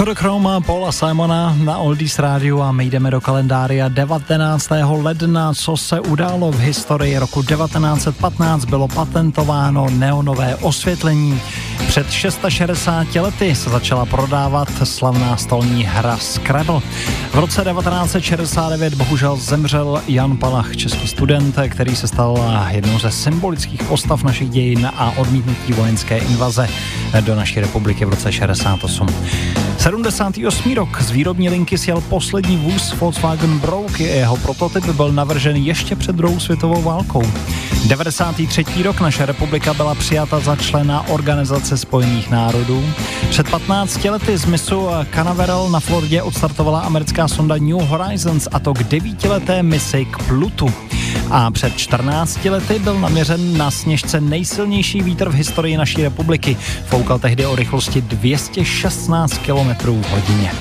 Kodachrome Paula Simona na Oldies Radio a my jdeme do kalendária 19. ledna, co se událo v historii roku 1915, bylo patentováno neonové osvětlení. Před 660 lety se začala prodávat slavná stolní hra Scrabble. V roce 1969 bohužel zemřel Jan Palach, český student, který se stal jednou ze symbolických postav našich dějin a odmítnutí vojenské invaze do naší republiky v roce 68. 78. rok z výrobní linky sjel poslední vůz Volkswagen Brouk. Jeho prototyp byl navržen ještě před druhou světovou válkou. 93. rok naše republika byla přijata za člena Organizace spojených národů. Před 15 lety z misu Canaveral na Floridě odstartovala americká sonda New Horizons a to k devítileté misi k Plutu. A před 14 lety byl naměřen na sněžce nejsilnější vítr v historii naší republiky. Foukal tehdy o rychlosti 216 km hodině.